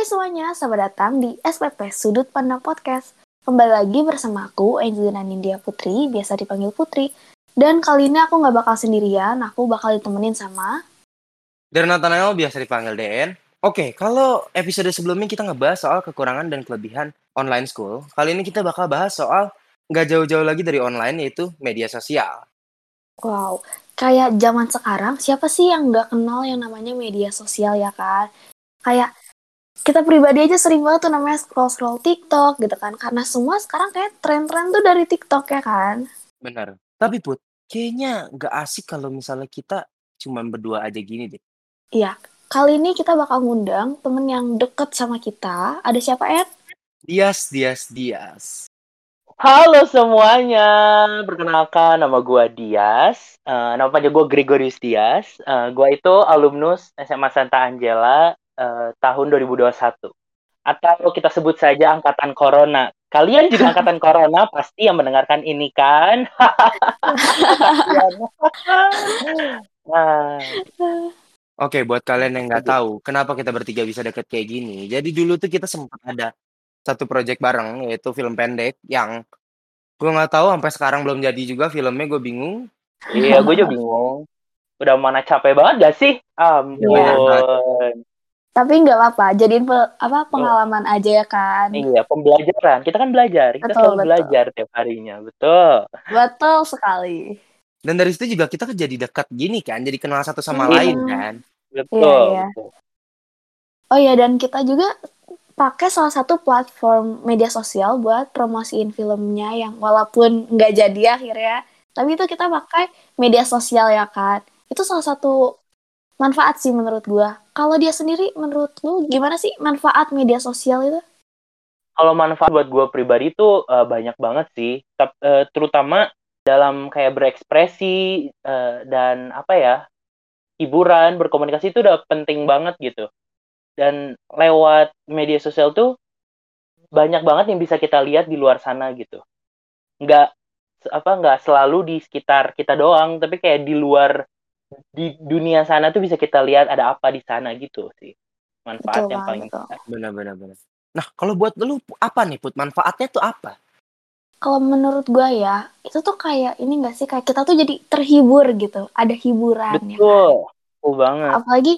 Hai semuanya, selamat datang di SPP Sudut Pandang Podcast. Kembali lagi bersama aku, Angelina Nindya Putri, biasa dipanggil Putri. Dan kali ini aku nggak bakal sendirian, aku bakal ditemenin sama... Dan Nathanael biasa dipanggil DN. Oke, kalau episode sebelumnya kita ngebahas soal kekurangan dan kelebihan online school, kali ini kita bakal bahas soal nggak jauh-jauh lagi dari online, yaitu media sosial. Wow, kayak zaman sekarang, siapa sih yang nggak kenal yang namanya media sosial ya kan? Kayak kita pribadi aja sering banget tuh namanya scroll-scroll TikTok gitu kan. Karena semua sekarang kayak tren-tren tuh dari TikTok ya kan? Benar. Tapi Put, kayaknya nggak asik kalau misalnya kita cuma berdua aja gini deh. Iya, kali ini kita bakal ngundang temen yang deket sama kita. Ada siapa, Ed? Dias, Dias, Dias. Halo semuanya, perkenalkan nama gue Dias, uh, nama panjang gue Gregorius Dias. Uh, gue itu alumnus SMA Santa Angela uh, tahun 2021. Atau kita sebut saja angkatan Corona. Kalian juga angkatan Corona pasti yang mendengarkan ini kan? nah. Oke, buat kalian yang nggak tahu, kenapa kita bertiga bisa deket kayak gini. Jadi dulu tuh kita sempat ada satu project bareng yaitu film pendek yang gue nggak tahu sampai sekarang belum jadi juga filmnya gue bingung iya gue juga bingung udah mana capek banget gak sih ampun yeah. Tapi nggak apa-apa jadiin pe apa pengalaman oh. aja ya kan iya pembelajaran kita kan belajar kita betul, selalu betul. belajar tiap harinya betul betul sekali dan dari situ juga kita jadi dekat gini kan jadi kenal satu sama hmm. lain kan betul, iya, iya. betul oh iya dan kita juga pakai salah satu platform media sosial buat promosiin filmnya yang walaupun nggak jadi akhirnya tapi itu kita pakai media sosial ya kan itu salah satu manfaat sih menurut gua. Kalau dia sendiri menurut lu gimana sih manfaat media sosial itu? Kalau manfaat buat gua pribadi itu uh, banyak banget sih. Uh, terutama dalam kayak berekspresi uh, dan apa ya hiburan berkomunikasi itu udah penting banget gitu. Dan lewat media sosial tuh banyak banget yang bisa kita lihat di luar sana gitu. Nggak apa nggak selalu di sekitar kita doang tapi kayak di luar di dunia sana tuh bisa kita lihat ada apa di sana gitu sih. Manfaat betul yang paling benar benar benar. Nah kalau buat lu apa nih put? Manfaatnya tuh apa? Kalau menurut gue ya itu tuh kayak ini gak sih kayak kita tuh jadi terhibur gitu. Ada hiburan betul ya kan? betul. Banget. Apalagi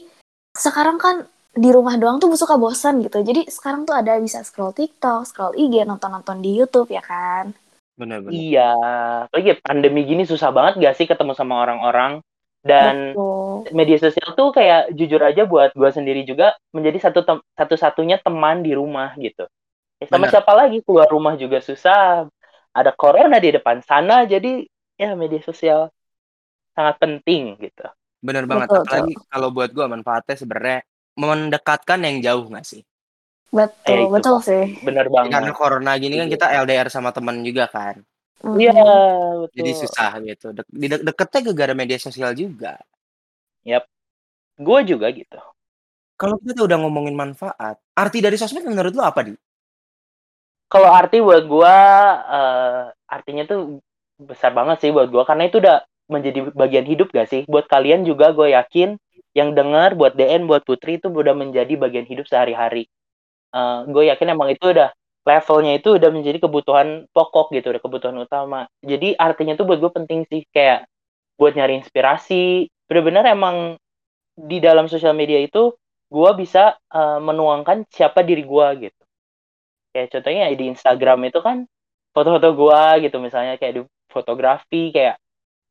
sekarang kan di rumah doang tuh suka bosan gitu. Jadi sekarang tuh ada bisa scroll TikTok, scroll IG, nonton-nonton di YouTube ya kan. Benar-benar. Iya, lagi pandemi gini susah banget gak sih ketemu sama orang-orang dan Betul. media sosial tuh kayak jujur aja buat gue sendiri juga menjadi satu tem satu-satunya teman di rumah gitu. Ya, sama Bener. siapa lagi keluar rumah juga susah. Ada corona di depan sana, jadi ya media sosial sangat penting gitu. Bener banget. Betul, Apalagi kalau buat gue manfaatnya sebenarnya mendekatkan yang jauh nggak sih? Betul, eh, betul sih. Bener banget. Karena corona gini kan kita LDR sama teman juga kan. Iya, mm-hmm. betul. Jadi susah gitu. De de deketnya gara-gara media sosial juga. Yap. Gue juga gitu. Kalau kita udah ngomongin manfaat, arti dari sosmed menurut lo apa, Di? Kalau arti buat gue, uh, artinya tuh besar banget sih buat gue. Karena itu udah menjadi bagian hidup gak sih? Buat kalian juga gue yakin yang dengar buat DN buat Putri itu udah menjadi bagian hidup sehari-hari. Uh, gue yakin emang itu udah levelnya itu udah menjadi kebutuhan pokok gitu, udah kebutuhan utama. Jadi artinya tuh buat gue penting sih kayak buat nyari inspirasi. Bener-bener emang di dalam sosial media itu gue bisa uh, menuangkan siapa diri gue gitu. Kayak contohnya di Instagram itu kan foto-foto gue gitu misalnya kayak di fotografi kayak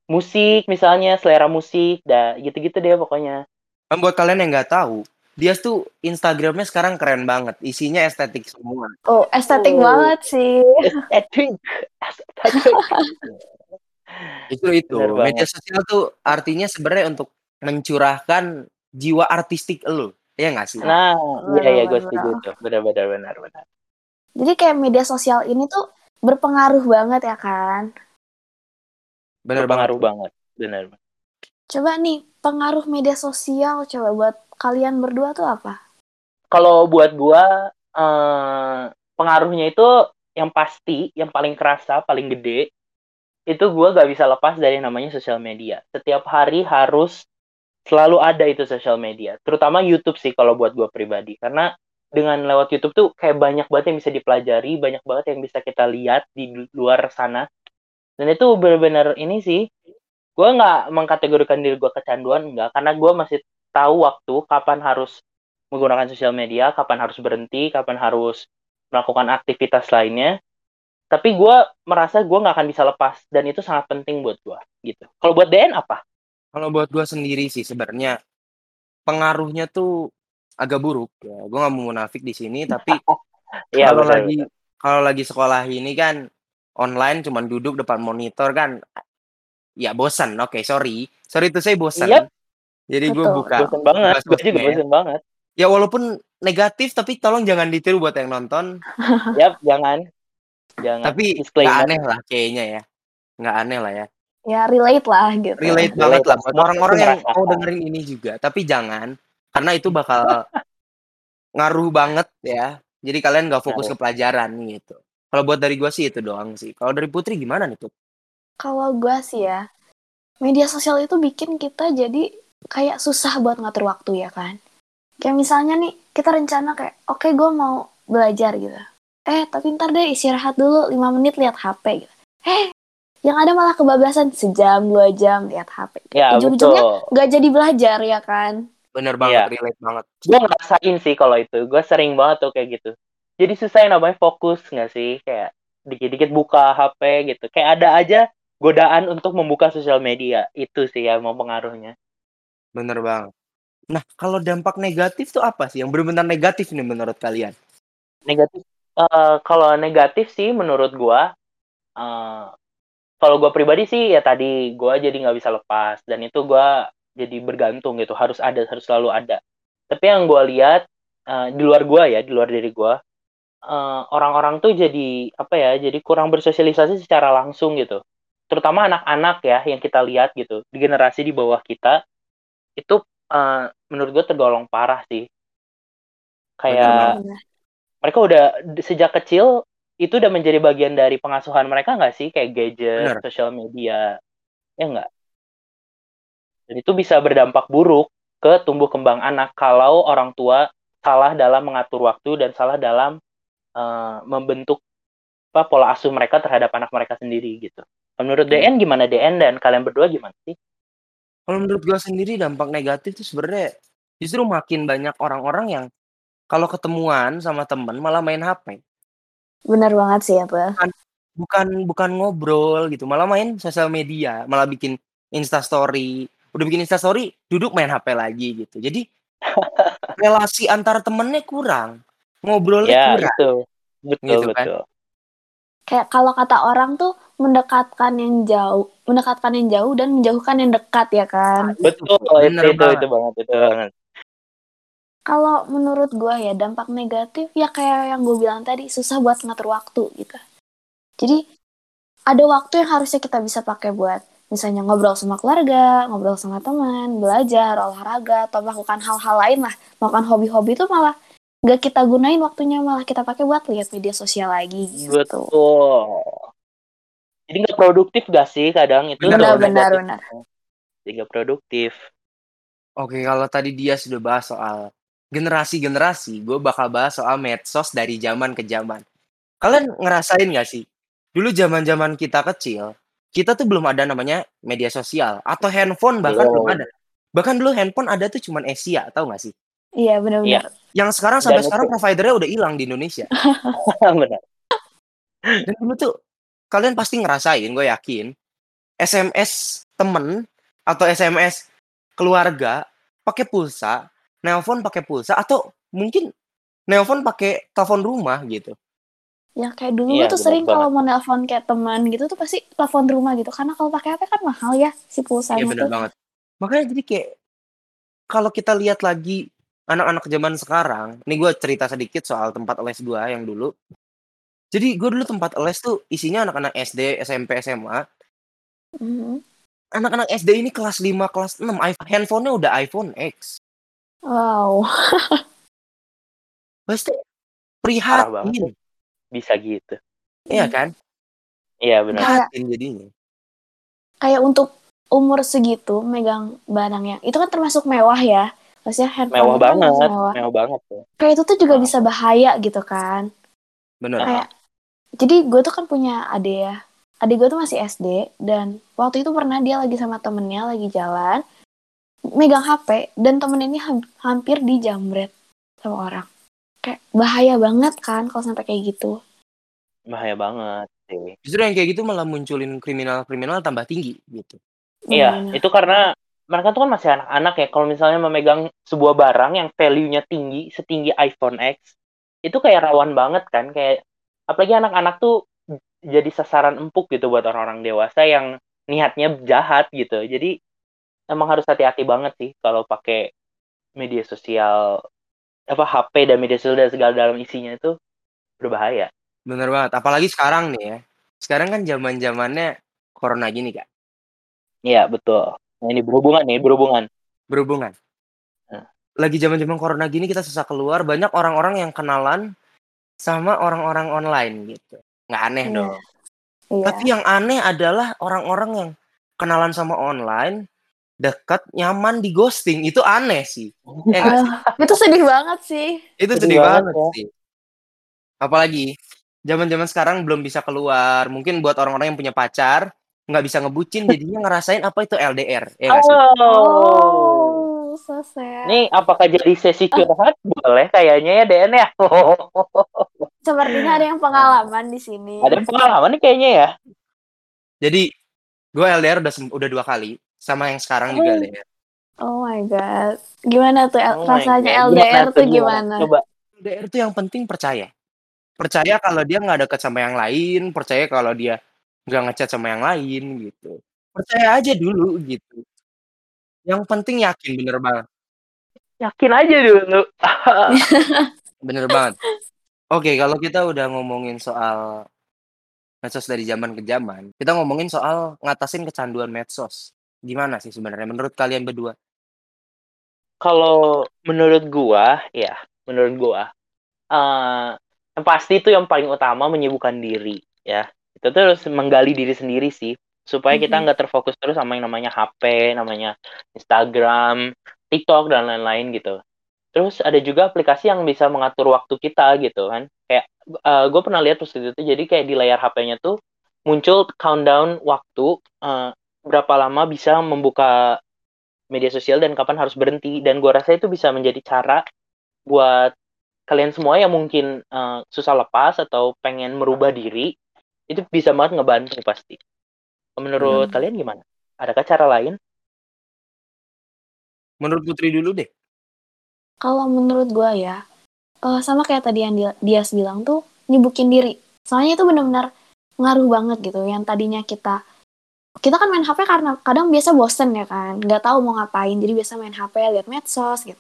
musik misalnya selera musik dah gitu-gitu deh pokoknya kan buat kalian yang nggak tahu dia tuh Instagramnya sekarang keren banget. Isinya estetik semua. Oh estetik oh. banget sih. Estetik. Itu. Itu media sosial tuh artinya sebenarnya untuk mencurahkan jiwa artistik lo. Ya nggak sih? Nah iya iya gue setuju tuh. Benar benar benar benar jadi kayak media sosial ini tuh berpengaruh banget ya kan? Benar pengaruh banget. Benar. Coba nih, pengaruh media sosial coba buat kalian berdua tuh apa? Kalau buat gua eh, pengaruhnya itu yang pasti, yang paling kerasa, paling gede itu gua gak bisa lepas dari namanya sosial media. Setiap hari harus selalu ada itu sosial media, terutama YouTube sih kalau buat gua pribadi karena dengan lewat YouTube tuh kayak banyak banget yang bisa dipelajari, banyak banget yang bisa kita lihat di luar sana. Dan itu benar-benar ini sih, gue nggak mengkategorikan diri gue kecanduan enggak, karena gue masih tahu waktu kapan harus menggunakan sosial media, kapan harus berhenti, kapan harus melakukan aktivitas lainnya. Tapi gue merasa gue nggak akan bisa lepas dan itu sangat penting buat gue gitu. Kalau buat DN apa? Kalau buat gue sendiri sih sebenarnya pengaruhnya tuh agak buruk ya. Gue nggak mau munafik di sini tapi Iya kalau lagi kalau lagi sekolah ini kan online cuman duduk depan monitor kan ya bosan. Oke, sorry. Sorry itu saya bosan. Yap. Jadi gue buka Bosan banget, gue juga sosmed. bosan banget. Ya walaupun negatif tapi tolong jangan ditiru buat yang nonton. Yap, jangan. Jangan. Tapi nggak aneh lah kayaknya ya. Nggak aneh lah ya. Ya relate lah gitu. Relate banget lah buat orang-orang yang mau dengerin ini juga. Tapi jangan karena itu bakal ngaruh banget ya. Jadi kalian nggak fokus Ngaruh. ke pelajaran gitu. Kalau buat dari gua sih itu doang sih. Kalau dari Putri gimana nih tuh? Kalau gue sih ya, media sosial itu bikin kita jadi kayak susah buat ngatur waktu ya kan. Kayak misalnya nih, kita rencana kayak, oke gue mau belajar gitu. Eh, tapi ntar deh istirahat dulu 5 menit lihat HP gitu. Eh, yang ada malah kebablasan sejam, dua jam lihat HP. Ya, Ujung-ujungnya betul. nggak jadi belajar ya kan. Bener banget, Iya. relate banget. Gue ngerasain sih kalau itu. Gue sering banget tuh kayak gitu. Jadi susah yang namanya fokus nggak sih? Kayak dikit-dikit buka HP gitu. Kayak ada aja godaan untuk membuka sosial media. Itu sih yang mau pengaruhnya. Bener banget. Nah, kalau dampak negatif tuh apa sih? Yang benar-benar negatif nih menurut kalian? Negatif. eh, kalau negatif sih menurut gue, eh, kalau gue pribadi sih ya tadi gue jadi nggak bisa lepas dan itu gue jadi bergantung gitu. Harus ada, harus selalu ada. Tapi yang gue lihat eh, di luar gue ya, di luar diri gue, eh, orang-orang tuh jadi apa ya? Jadi kurang bersosialisasi secara langsung gitu. Terutama anak-anak ya yang kita lihat gitu di generasi di bawah kita itu eh, menurut gue tergolong parah sih. Kayak Bener. mereka udah sejak kecil itu udah menjadi bagian dari pengasuhan mereka nggak sih kayak gadget, Bener. sosial media, ya nggak? Dan itu bisa berdampak buruk ke tumbuh kembang anak kalau orang tua salah dalam mengatur waktu dan salah dalam eh, membentuk apa pola asuh mereka terhadap anak mereka sendiri gitu. Menurut Iya. DN gimana DN dan kalian berdua gimana sih? Kalau menurut gua sendiri dampak negatif tuh sebenarnya justru makin banyak orang-orang yang kalau ketemuan sama temen malah main HP. Bener banget sih ya tuh. Bukan bukan ngobrol gitu, malah main sosial media, malah bikin Insta story. Udah bikin Insta story, duduk main HP lagi gitu. Jadi relasi antar temennya kurang, ngobrolnya Ya kurang. itu betul Gitu kan. betul. Kayak kalau kata orang tuh mendekatkan yang jauh, mendekatkan yang jauh dan menjauhkan yang dekat ya kan. Betul itu Bener itu, banget. itu banget itu banget. Kalau menurut gue ya dampak negatif ya kayak yang gue bilang tadi susah buat ngatur waktu gitu. Jadi ada waktu yang harusnya kita bisa pakai buat misalnya ngobrol sama keluarga, ngobrol sama teman, belajar, olahraga, atau melakukan hal-hal lain lah, melakukan hobi-hobi itu malah gak kita gunain waktunya malah kita pakai buat lihat media sosial lagi gitu. Betul. Jadi nggak produktif gak sih kadang itu? Benar, Benar benar nggak produktif. Oke, kalau tadi dia sudah bahas soal generasi-generasi, gue bakal bahas soal medsos dari zaman ke zaman. Kalian ngerasain gak sih? Dulu zaman-zaman kita kecil, kita tuh belum ada namanya media sosial atau handphone bahkan belum, Belum. ada. Bahkan dulu handphone ada tuh cuman Asia, tahu gak sih? Iya benar benar. Yang sekarang sampai Dan sekarang itu- providernya udah hilang di Indonesia. Benar. Dan dulu tuh kalian pasti ngerasain, gue yakin, SMS temen atau SMS keluarga pakai pulsa, nelpon pakai pulsa atau mungkin nelpon pakai telepon rumah gitu. Ya kayak dulu Iya, tuh sering kalau mau nelpon kayak teman gitu tuh pasti telepon rumah gitu. Karena kalau pakai HP kan mahal ya si pulsanya Iya bener tuh. banget. Makanya jadi kayak kalau kita lihat lagi anak-anak zaman sekarang, nih gue cerita sedikit soal tempat les gue yang dulu. Jadi gue dulu tempat les tuh isinya anak-anak SD, SMP, SMA. Mhm. Anak-anak SD ini kelas 5, kelas 6. iPhone, handphonenya udah iPhone X. Wow. Pasti prihatin. Bisa gitu. Iya kan? Iya benar. Kayak Prihatin jadinya. kayak untuk umur segitu megang barang yang itu kan termasuk mewah ya. Maksudnya handphone mewah itu kan banget mewah. mewah banget tuh Kayak itu tuh juga Ah. bisa bahaya gitu kan. Bener. Kayak jadi gue tuh kan punya adik ya. Adik gue tuh masih SD dan waktu itu pernah dia lagi sama temennya lagi jalan megang HP dan temen ini ham- hampir dijamret sama orang. Kayak bahaya banget kan kalau sampai kayak gitu. bahaya banget sih Justru yang kayak gitu malah munculin kriminal-kriminal tambah tinggi gitu. Iya, itu karena mereka tuh kan masih anak-anak ya. Kalau misalnya memegang sebuah barang yang value-nya tinggi, setinggi iPhone X, itu kayak rawan banget kan. Kayak apalagi anak-anak tuh jadi sasaran empuk gitu buat orang-orang dewasa yang niatnya jahat gitu. Jadi emang harus hati-hati banget sih kalau pakai media sosial apa HP dan media sosial dan segala dalam isinya itu berbahaya. Bener banget. Apalagi sekarang nih ya. Sekarang kan zaman zamannya corona gini kak. Iya, betul. Nah, ini berhubungan nih, berhubungan. Berhubungan. Nah. Lagi zaman zaman corona gini kita susah keluar. Banyak orang-orang yang kenalan sama orang-orang online gitu. Nggak aneh Iya. dong. Iya. Tapi yang aneh adalah orang-orang yang kenalan sama online, dekat, nyaman di ghosting. Itu aneh sih. Ya sih? Ah, itu sedih banget sih. Itu Sedih sedih banget banget ya. sih. Apalagi zaman-zaman sekarang belum bisa keluar. Mungkin buat orang-orang yang punya pacar nggak bisa ngebucin jadinya ngerasain apa itu LDR. Ya? Oh, so sad. Nih, apakah jadi sesi curhat? Boleh kayaknya ya, DN ya. Sepertinya ada yang pengalaman di sini. Ada pengalaman nih kayaknya ya. Jadi gue LDR udah udah dua kali sama yang sekarang juga Oh. LDR. Oh my god. Gimana tuh Oh rasanya God. LDR Gimana tuh gimana? Coba. LDR tuh yang penting percaya. Percaya kalau dia nggak deket sama yang lain, percaya kalau dia nggak ngechat sama yang lain gitu. Percaya aja dulu gitu. Yang penting yakin bener banget. Yakin aja dulu. Bener banget. Oke, kalau kita udah ngomongin soal medsos dari zaman ke zaman, kita ngomongin soal ngatasin kecanduan medsos. Gimana sih sebenarnya menurut kalian berdua? Kalau menurut gua, ya, menurut gua, eh yang pasti itu yang paling utama menyibukkan diri, ya. Itu tuh harus menggali diri sendiri sih, supaya kita nggak terfokus terus sama yang namanya HP, namanya Instagram, TikTok dan lain-lain gitu. Terus ada juga aplikasi yang bisa mengatur waktu kita gitu kan. Kayak gue pernah lihat terus itu jadi kayak di layar HP-nya tuh muncul countdown waktu eh, berapa lama bisa membuka media sosial dan kapan harus berhenti dan gue rasa itu bisa menjadi cara buat kalian semua yang mungkin eh, susah lepas atau pengen merubah diri itu bisa banget ngebantu pasti. Menurut Hmm. kalian gimana? Adakah cara lain? Menurut Putri dulu deh. Kalau menurut gua ya, eh, sama kayak tadi yang dia Dias bilang tuh nyibukin diri. Soalnya itu benar-benar ngaruh banget gitu. Yang tadinya kita kita kan main HP karena kadang biasa bosen ya kan, nggak tahu mau ngapain, jadi biasa main HP lihat medsos gitu.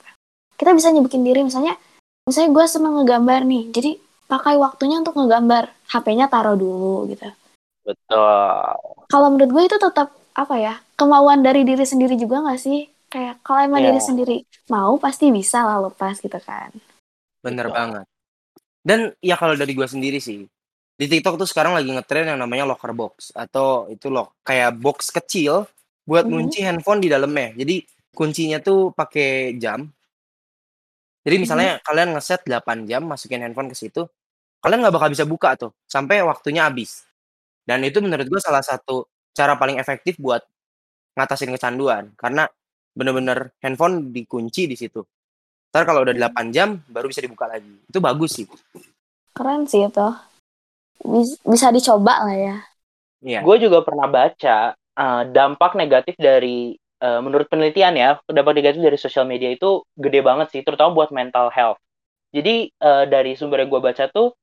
Kita bisa nyibukin diri, misalnya, misalnya gue seneng ngegambar nih, jadi pakai waktunya untuk ngegambar, HP-nya taruh dulu gitu. Betul. Kalau menurut gue itu tetap apa ya, kemauan dari diri sendiri juga nggak sih? Kayak kalau emang Iya. diri sendiri mau pasti bisa lah lepas gitu kan. Bener Betul. banget. Dan ya kalau dari gua sendiri sih, di TikTok tuh sekarang lagi ngetren yang namanya locker box atau itu loh kayak box kecil buat Mhm. ngunci handphone di dalamnya. Jadi kuncinya tuh pakai jam. Jadi misalnya kalian ngeset 8 jam masukin handphone ke situ, kalian nggak bakal bisa buka tuh sampai waktunya habis. Dan itu menurut gua salah satu cara paling efektif buat ngatasin kecanduan karena bener-bener handphone dikunci di situ. Ntar kalau udah 8 jam baru bisa dibuka lagi. Itu bagus sih. Keren sih itu. Bis- Bisa dicoba lah ya. Iya. Gue juga pernah baca uh, dampak negatif dari uh, menurut penelitian ya, dampak negatif dari sosial media itu gede banget sih, terutama buat mental health. Jadi uh, dari sumber yang gue baca tuh,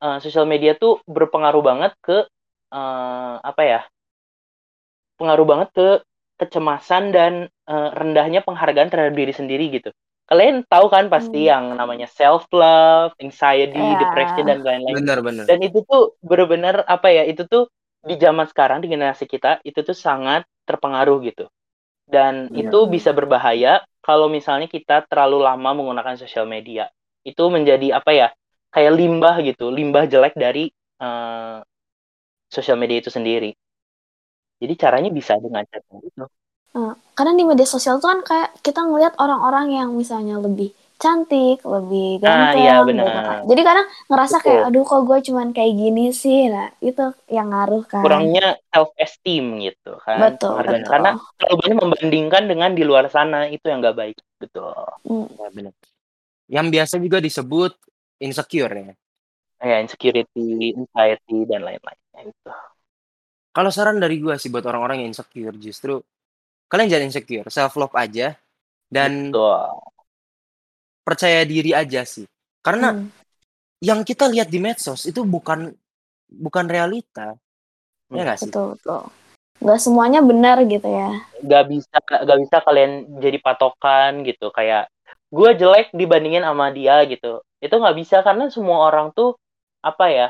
uh, sosial media tuh berpengaruh banget ke uh, apa ya? Pengaruh banget ke kecemasan dan uh, rendahnya penghargaan terhadap diri sendiri gitu. Kalian tahu kan pasti Hmm. yang namanya self love, anxiety, Iya. depression dan lain-lain dan itu tuh bener-bener apa ya itu tuh di zaman sekarang di generasi kita itu tuh sangat terpengaruh gitu dan Bener. itu bisa berbahaya kalau misalnya kita terlalu lama menggunakan sosial media itu menjadi apa ya kayak limbah gitu limbah jelek dari eh, sosial media itu sendiri jadi caranya bisa dengan cara itu Uh, karena di media sosial tuh kan kayak kita ngelihat orang-orang yang misalnya lebih cantik, lebih Ah, ganteng iya gitu benar. kan. Jadi kadang ngerasa Betul. kayak aduh kok gue cuman kayak gini sih. Nah, itu yang ngaruh kan. Kurangnya self esteem gitu kan. Betul, betul. Karena terlalu banyak membandingkan dengan di luar sana itu yang nggak baik. Betul. Hmm. Ya, benar. Yang biasa juga disebut insecure ya. Ya, insecurity, anxiety dan lain-lainnya itu. Kalau saran dari gua sih buat orang-orang yang insecure justru kalian jangan insecure, self love aja dan Betul. percaya diri aja sih. Karena Hmm. yang kita lihat di medsos itu bukan bukan realita. Ya Hmm. nggak sih? Betul, betul. Nggak semuanya benar gitu ya. Gak bisa gak bisa kalian jadi patokan gitu kayak gue jelek dibandingin sama dia gitu. Itu nggak bisa karena semua orang tuh apa ya?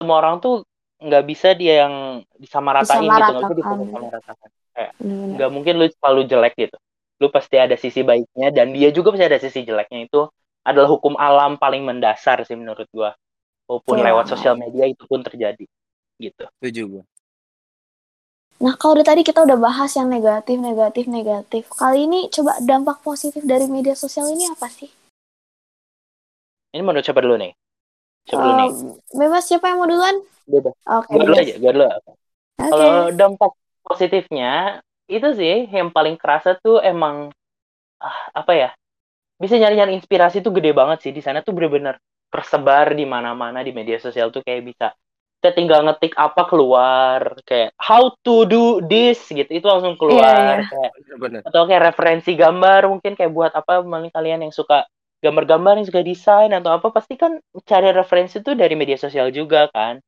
Semua orang tuh nggak bisa dia yang disamaratain gitu, nggak bisa Disamaratakan. Kayak nggak mungkin lu selalu jelek gitu. Lu pasti ada sisi baiknya dan dia juga pasti ada sisi jeleknya itu adalah hukum alam paling mendasar sih menurut gua. Walaupun Betul lewat sosial media itu pun terjadi gitu. Setuju gua. Nah, kalau dari tadi kita udah bahas yang negatif, negatif, negatif. Kali ini coba dampak positif dari media sosial ini apa sih? Ini menurut siapa dulu nih? Siapa dulu nih? Bebas siapa yang mau duluan? Bebas. Oke, Gue dulu aja, gue dulu. Oke. Kalau dampak positifnya itu sih yang paling kerasa tuh emang ah, apa ya? Bisa nyari-nyari inspirasi tuh gede banget sih di sana tuh bener-bener tersebar di mana-mana di media sosial tuh kayak bisa kita tinggal ngetik apa keluar kayak how to do this gitu itu langsung keluar Iya, iya. kayak Bener. atau kayak referensi gambar mungkin kayak buat apa paling kalian yang suka gambar-gambar yang suka desain atau apa pasti kan cari referensi tuh dari media sosial juga kan.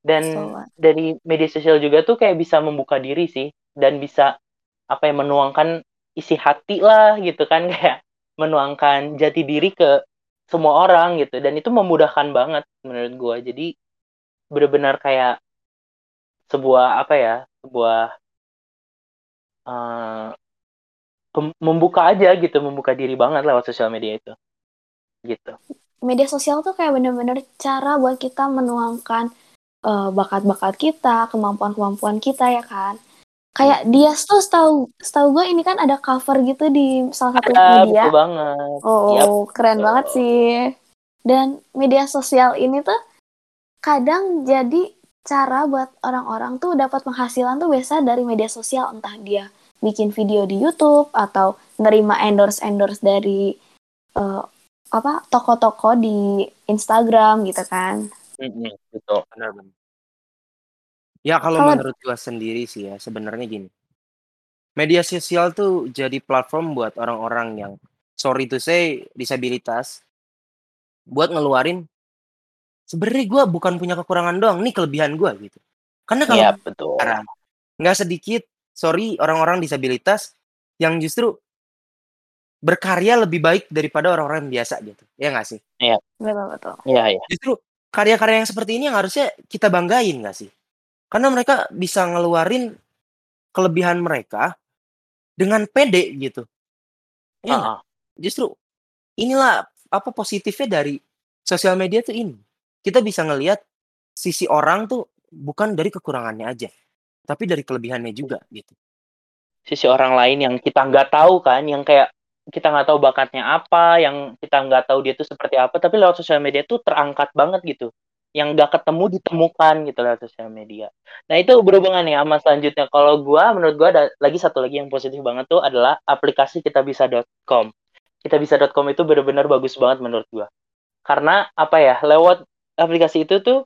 Dan banget. dari media sosial juga tuh kayak bisa membuka diri sih dan bisa apa ya menuangkan isi hati lah gitu kan. Kayak menuangkan jati diri ke semua orang gitu. Dan itu memudahkan banget menurut gua. Jadi benar-benar kayak sebuah apa ya sebuah eh, pem- membuka aja gitu membuka diri banget lewat sosial media itu gitu Media sosial tuh kayak bener-bener cara buat kita menuangkan eh, bakat-bakat kita, kemampuan-kemampuan kita ya kan. Kayak dia tuh setahu setahu gue ini kan ada cover gitu di salah satu ada media. betul banget Oh, Yap. keren betul. banget sih. Dan media sosial ini tuh kadang jadi cara buat orang-orang tuh dapat penghasilan tuh biasa dari media sosial entah dia bikin video di YouTube atau nerima endorse-endorse dari eh, apa toko-toko di Instagram gitu kan. Mm-mm, betul Benar benar. Ya kalau Kalau- menurut gua sendiri sih ya sebenarnya gini. Media sosial tuh jadi platform buat orang-orang yang sorry to say disabilitas buat ngeluarin sebenarnya gua bukan punya kekurangan doang, nih kelebihan gua gitu. Karena kalau Iya betul sekarang nggak sedikit sorry orang-orang disabilitas yang justru berkarya lebih baik daripada orang-orang yang biasa gitu. Ya nggak sih? Betul betul. Iya iya Justru karya-karya yang seperti ini yang harusnya kita banggain nggak sih? Karena mereka bisa ngeluarin kelebihan mereka dengan pede gitu. Ya? Ah, ah. Justru inilah apa positifnya dari sosial media tuh ini. Kita bisa ngelihat sisi orang tuh bukan dari kekurangannya aja, tapi dari kelebihannya juga gitu. sisi orang lain yang kita nggak tahu kan yang kayak kita nggak tahu bakatnya apa yang kita nggak tahu dia tuh seperti apa tapi lewat sosial media tuh terangkat banget gitu. Yang nggak ketemu ditemukan gitu lewat sosial media. Nah itu berhubungan nih sama selanjutnya. Kalau gua menurut gua ada lagi satu lagi yang positif banget tuh adalah aplikasi kitabisa.com kitabisa.com itu benar-benar bagus banget menurut gua. Karena apa ya lewat aplikasi itu tuh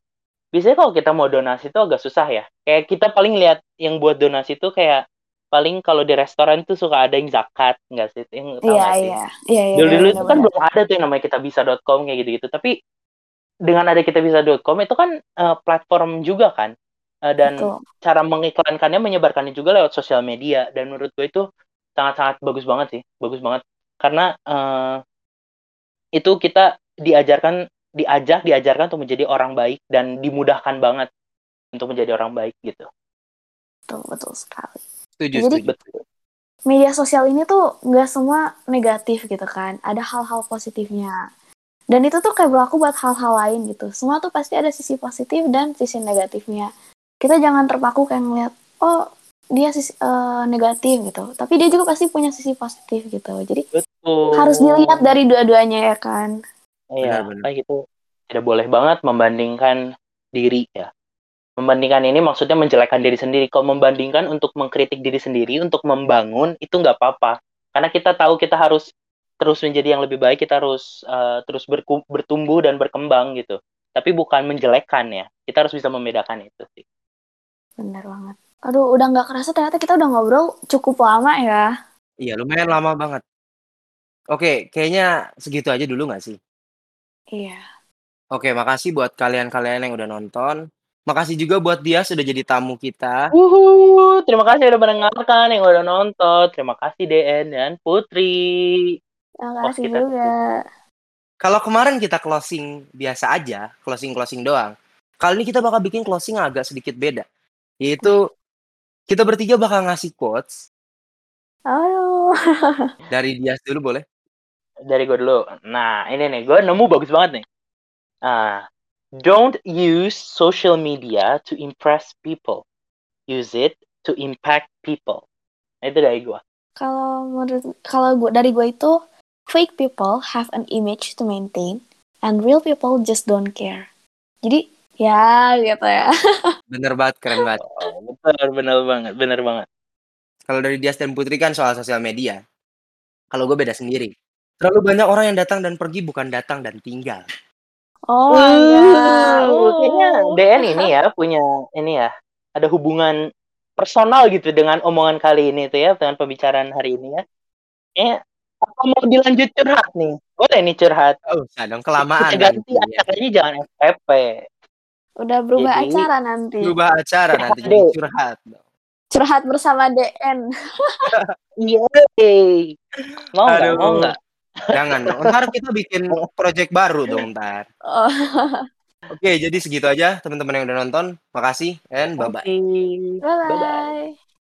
biasanya kalau kita mau donasi tuh agak susah ya. Kayak kita paling lihat yang buat donasi tuh kayak paling kalau di restoran tuh suka ada yang zakat nggak sih? Yang tahu Iya sih? iya. Iya iya. dulu dulu itu kan belum ada tuh yang namanya kita bisa.com kayak gitu gitu tapi dengan ada kita bisa.com itu kan eh, platform juga kan? Eh, dan Betul. cara mengiklankannya menyebarkannya juga lewat sosial media. Dan menurut gue itu sangat-sangat bagus banget sih. Bagus banget. Karena eh, itu kita diajarkan diajak diajarkan untuk menjadi orang baik dan dimudahkan banget untuk menjadi orang baik gitu. Betul betul sekali. Setuju, Jadi- setuju. betul media sosial ini tuh nggak semua negatif gitu kan. Ada hal-hal positifnya. Dan itu tuh kayak berlaku buat hal-hal lain gitu. Semua tuh pasti ada sisi positif dan sisi negatifnya. Kita jangan terpaku kayak ngeliat, oh dia sisi eh, negatif gitu tapi dia juga pasti punya sisi positif gitu jadi Betul. harus dilihat dari dua-duanya ya kan Iya, kayak gitu. Tidak boleh banget membandingkan diri ya. Membandingkan ini maksudnya menjelekkan diri sendiri. Kalau membandingkan untuk mengkritik diri sendiri, untuk membangun itu nggak apa-apa. Karena kita tahu kita harus terus menjadi yang lebih baik, kita harus uh, terus berku- bertumbuh dan berkembang gitu. Tapi bukan menjelekkan ya. Kita harus bisa membedakan itu sih. bener banget aduh udah nggak kerasa ternyata kita udah ngobrol cukup lama ya Iya, lumayan lama banget. Oke, kayaknya segitu aja dulu nggak sih? iya Oke, makasih buat kalian-kalian yang udah nonton. Makasih juga buat dia sudah jadi tamu kita. Wuhu, terima kasih udah mendengarkan yang udah nonton. Terima kasih DN dan Putri. terima kasih kita juga Kalau kemarin kita closing biasa aja, closing-closing doang. Kali ini kita bakal bikin closing agak sedikit beda. Yaitu kita bertiga bakal ngasih quotes aduh dari Dias dulu boleh? dari gue dulu. Nah, ini nih, gue nemu bagus banget nih. Ah, don't use social media to impress people. Use it to impact people. Nah, itu dari gue. kalau menurut kalau gua dari gue itu fake people have an image to maintain and real people just don't care jadi ya gitu ya Bener banget, keren banget. Oh, bener, bener banget, bener banget. Kalau dari Dias dan Putri kan soal sosial media. Kalau gue beda sendiri. Terlalu banyak orang yang datang dan pergi bukan datang dan tinggal. Oh Uh, kayaknya DN ini ya punya ini ya ada hubungan personal gitu dengan omongan kali ini tuh ya dengan pembicaraan hari ini ya. Kayaknya apa mau dilanjut curhat nih? Boleh nih curhat. Oh, usah dong kelamaan Kita ganti nanti. acaranya jangan FPP. udah berubah Jadi- acara nanti Berubah acara nanti jadi curhat. dong. curhat bersama DN Iya. Mau nggak? Mau nggak? Jangan dong. Ntar kita bikin project baru dong ntar. oh. Oke, jadi segitu aja teman-teman yang udah nonton. Makasih and bye-bye. Bye-bye. bye